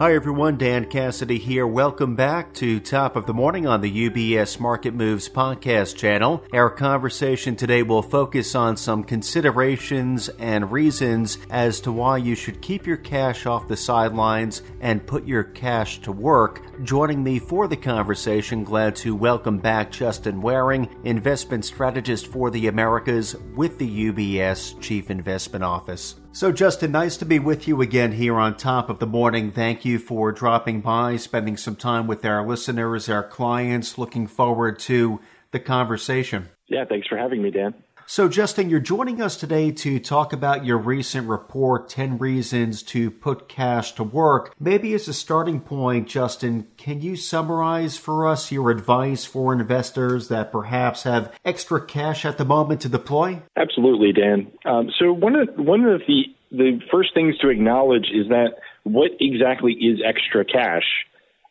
Hi everyone, Dan Cassidy here. Welcome back to Top of the Morning on the UBS Market Moves podcast channel. Our conversation today will focus on some considerations and reasons as to why you should keep your cash off the sidelines and put your cash to work. Joining me for the conversation, glad to welcome back Justin Waring, investment strategist for the Americas with the UBS Chief Investment Office. So, Justin, nice to be with you again here on top of the morning. Thank you for dropping by, spending some time with our listeners, our clients. Looking forward to the conversation. Yeah, thanks for having me, Dan. So, Justin, you're joining us today to talk about your recent report, 10 Reasons to Put Cash to Work. Maybe as a starting point, Justin, can you summarize for us your advice for investors that perhaps have extra cash at the moment to deploy? Absolutely, Dan. Um, so, one of, one of the, the first things to acknowledge is that what exactly is extra cash?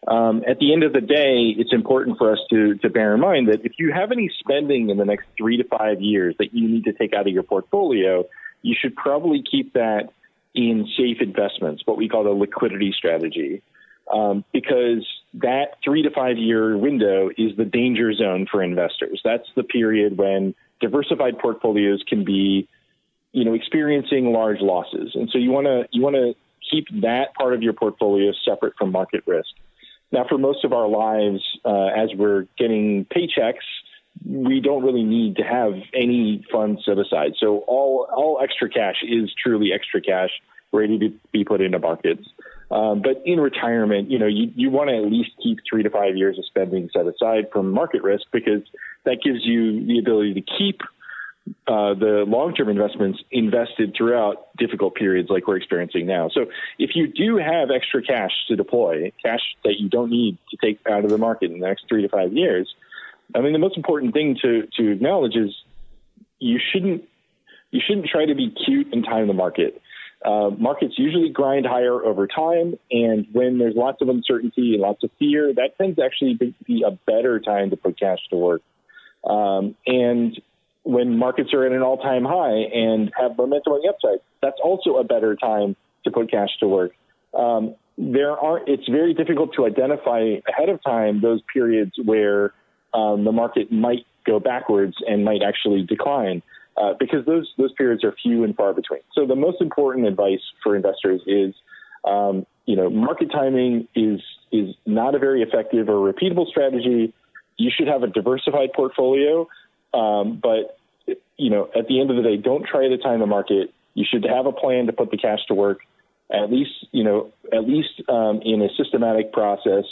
Um, at the end of the day, it's important for us to, to bear in mind that if you have any spending in the next three to five years that you need to take out of your portfolio, you should probably keep that in safe investments, what we call the liquidity strategy, um, because that three to five year window is the danger zone for investors. That's the period when diversified portfolios can be, you know, experiencing large losses, and so you want to you want to keep that part of your portfolio separate from market risk. Now, for most of our lives, uh, as we're getting paychecks, we don't really need to have any funds set aside. So all all extra cash is truly extra cash ready to be put into markets. Um, but in retirement, you know, you, you want to at least keep three to five years of spending set aside from market risk because that gives you the ability to keep uh, the long-term investments invested throughout difficult periods like we're experiencing now. So if you do have extra cash to deploy, cash that you don't need to take out of the market in the next three to five years, I mean the most important thing to to acknowledge is you shouldn't you shouldn't try to be cute and time the market. Uh, markets usually grind higher over time, and when there's lots of uncertainty and lots of fear, that tends to actually be a better time to put cash to work. Um, and when markets are at an all-time high and have momentum on the upside, that's also a better time to put cash to work. Um, there are. It's very difficult to identify ahead of time those periods where um, the market might go backwards and might actually decline. Uh, because those those periods are few and far between. So the most important advice for investors is, um, you know, market timing is is not a very effective or repeatable strategy. You should have a diversified portfolio um, but you know, at the end of the day, don't try to time the market. You should have a plan to put the cash to work, at least you know, at least um, in a systematic process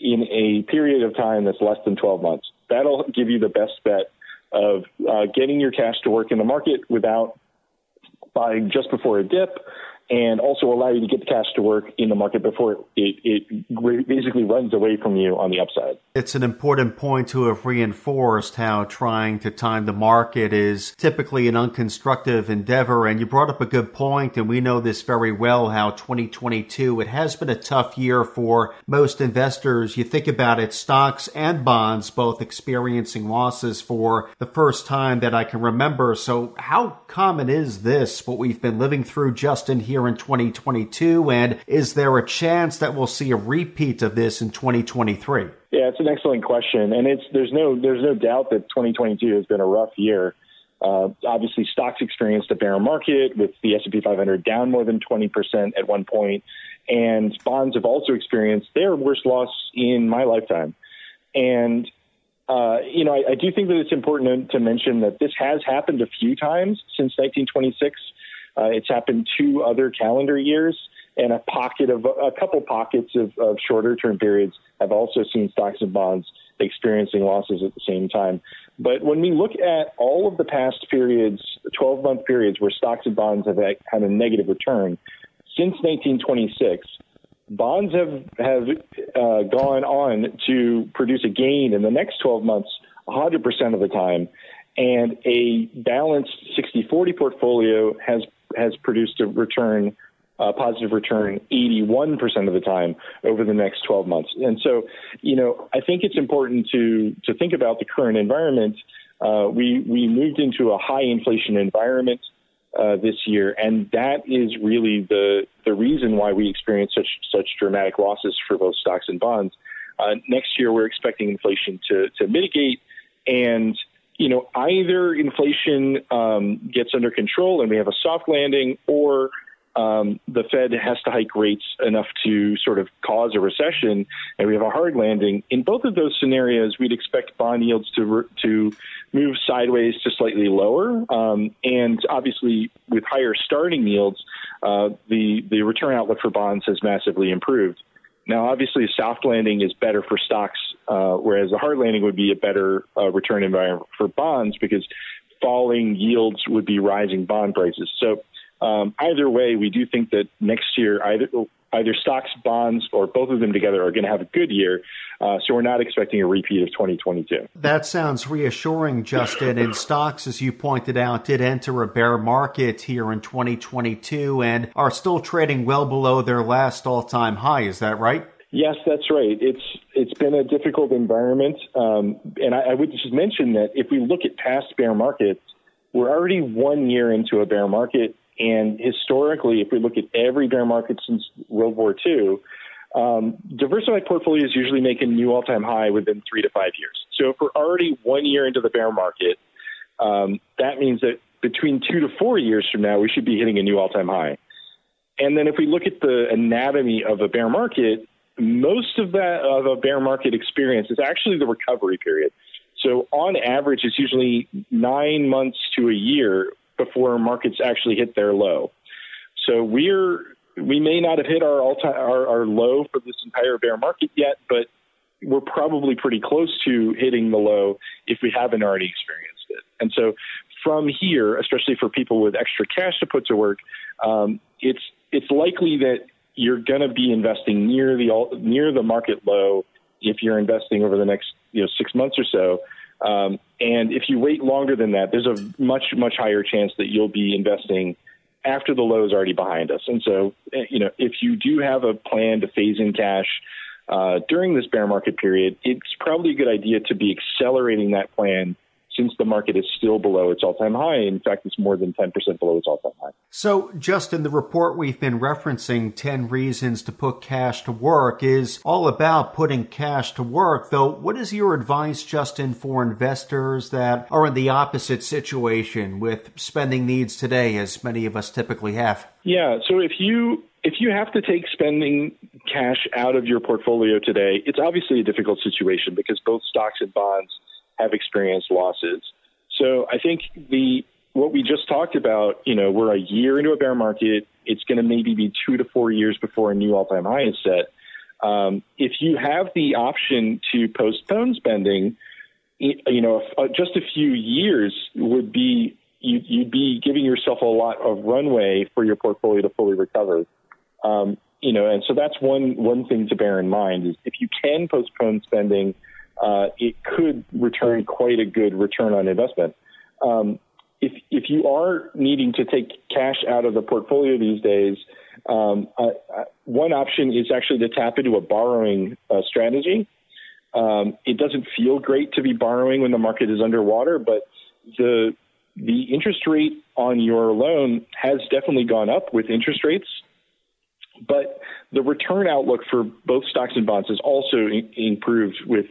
in a period of time that's less than 12 months. That'll give you the best bet of uh, getting your cash to work in the market without buying just before a dip and also allow you to get the cash to work in the market before it, it basically runs away from you on the upside. It's an important point to have reinforced how trying to time the market is typically an unconstructive endeavor. And you brought up a good point, and we know this very well how 2022, it has been a tough year for most investors. You think about it, stocks and bonds both experiencing losses for the first time that I can remember. So, how common is this, what we've been living through just in here? In 2022? And is there a chance that we'll see a repeat of this in 2023? Yeah, it's an excellent question, and it's there's no there's no doubt that 2022 has been a rough year. Uh, obviously, stocks experienced a bear market with the S&P 500 down more than 20 percent at one point, and bonds have also experienced their worst loss in my lifetime. And uh, you know, I, I, do think that it's important to, to mention that this has happened a few times since 1926. Uh, it's happened two other calendar years, and a pocket of a couple pockets of, of shorter term periods have also seen stocks and bonds experiencing losses at the same time. But when we look at all of the past periods, 12 month periods where stocks and bonds have had a negative return, since 1926, bonds have have uh, gone on to produce a gain in the next 12 months 100% of the time, and a balanced 60-40 portfolio has has produced a return, a positive return 81% of the time over the next 12 months. And so, you know, I think it's important to, to think about the current environment. Uh, we, we moved into a high inflation environment. uh, this year, and that is really the the reason why we experienced such such dramatic losses for both stocks and bonds. Uh, next year, we're expecting inflation to to mitigate, and you know either inflation um, gets under control and we have a soft landing, or um, the Fed has to hike rates enough to sort of cause a recession, and we have a hard landing. In both of those scenarios, we'd expect bond yields to to move sideways to slightly lower, um, and obviously with higher starting yields, uh, the the return outlook for bonds has massively improved. Now, obviously, a soft landing is better for stocks, uh, whereas a hard landing would be a better uh, return environment for bonds because falling yields would be rising bond prices. So um, either way, we do think that next year, either either stocks, bonds, or both of them together are going to have a good year. Uh, so we're not expecting a repeat of 2022. That sounds reassuring, Justin. and stocks, as you pointed out, did enter a bear market here in 2022 and are still trading well below their last all-time high. Is that right? Yes, that's right. It's it's been a difficult environment, um, and I, I would just mention that if we look at past bear markets, we're already one year into a bear market and historically, if we look at every bear market since World War II, um, diversified portfolios usually make a new all time high within three to five years. So if we're already one year into the bear market, um, that means that between two to four years from now, we should be hitting a new all time high. And then if we look at the anatomy of a bear market, most of that of a bear market experience is actually the recovery period. So on average, it's usually nine months to a year before markets actually hit their low. So we're we may not have hit our all time our, our low for this entire bear market yet, but we're probably pretty close to hitting the low if we haven't already experienced it. And so from here, especially for people with extra cash to put to work, um, it's it's likely that you're going to be investing near the near the market low if you're investing over the next you know six months or so. Um, and if you wait longer than that, there's a much, much higher chance that you'll be investing after the low is already behind us. And so, eh, you know, if you do have a plan to phase in cash uh, during this bear market period, it's probably a good idea to be accelerating that plan since the market is still below its all time high. In fact, it's more than 10% below its all time high. So, Justin, the report we've been referencing, 10 Reasons to Put Cash to Work, is all about putting cash to work. Though, what is your advice, Justin, for investors that are in the opposite situation with spending needs today, as many of us typically have? Yeah. So, if you if you have to take spending cash out of your portfolio today, it's obviously a difficult situation because both stocks and bonds have experienced losses. So I think the what we just talked about, you know, we're a year into a bear market. It's going to maybe be two to four years before a new all-time high is set. Um, if you have the option to postpone spending, you know, just a few years would be you, would be giving yourself a lot of runway for your portfolio to fully recover. Um, you know, and so that's one one thing to bear in mind is if you can postpone spending uh, it could return quite a good return on investment. Um, if if you are needing to take cash out of the portfolio these days, um, uh, uh, one option is actually to tap into a borrowing uh, strategy. Um, it doesn't feel great to be borrowing when the market is underwater, but the the interest rate on your loan has definitely gone up with interest rates. But the return outlook for both stocks and bonds has also in- improved with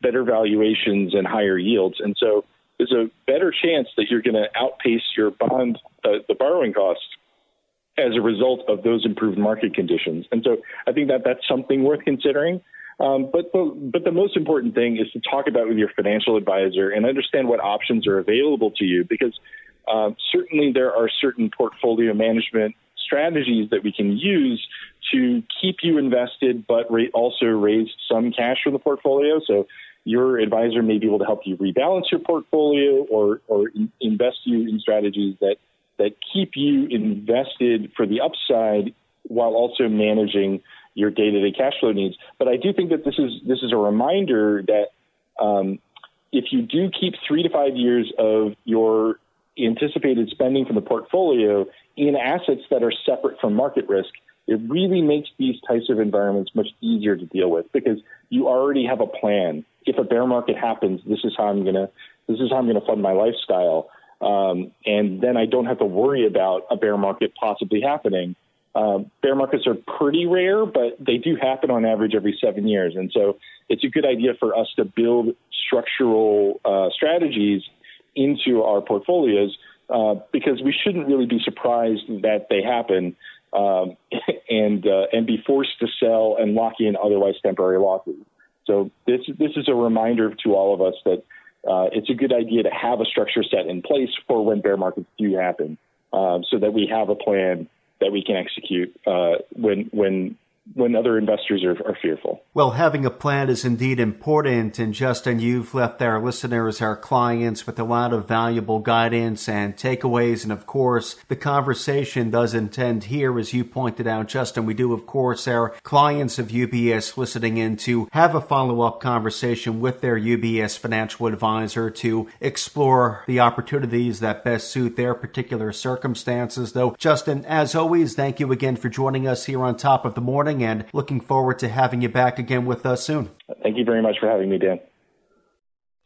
better valuations and higher yields. And so there's a better chance that you're going to outpace your bond, uh, the borrowing costs as a result of those improved market conditions. And so I think that that's something worth considering. Um, but the, but the most important thing is to talk about with your financial advisor and understand what options are available to you because uh, certainly there are certain portfolio management strategies that we can use to keep you invested, but also raise some cash from the portfolio. So your advisor may be able to help you rebalance your portfolio or, or in, invest you in strategies that, that keep you invested for the upside while also managing your day-to-day cash flow needs. But I do think that this is this is a reminder that um, if you do keep three to five years of your anticipated spending from the portfolio in assets that are separate from market risk, it really makes these types of environments much easier to deal with because you already have a plan. If a bear market happens, this is how I'm gonna this is how I'm gonna fund my lifestyle. um, and then I don't have to worry about a bear market possibly happening. Uh, bear markets are pretty rare, but they do happen on average every seven years. And so it's a good idea for us to build structural uh, strategies into our portfolios uh, because we shouldn't really be surprised that they happen um, and uh, and be forced to sell and lock in otherwise temporary losses. So this this is a reminder to all of us that uh, it's a good idea to have a structure set in place for when bear markets do happen, um, so that we have a plan that we can execute uh, when when when other investors are, are, fearful. Well, having a plan is indeed important. And Justin, you've left our listeners, our clients, with a lot of valuable guidance and takeaways. And of course, the conversation does intend here, as you pointed out, Justin. We do, of course, our clients of UBS listening in to have a follow up conversation with their UBS financial advisor to explore the opportunities that best suit their particular circumstances. Though, Justin, as always, thank you again for joining us here on top of the morning and looking forward to having you back again with us soon. Thank you very much for having me, Dan.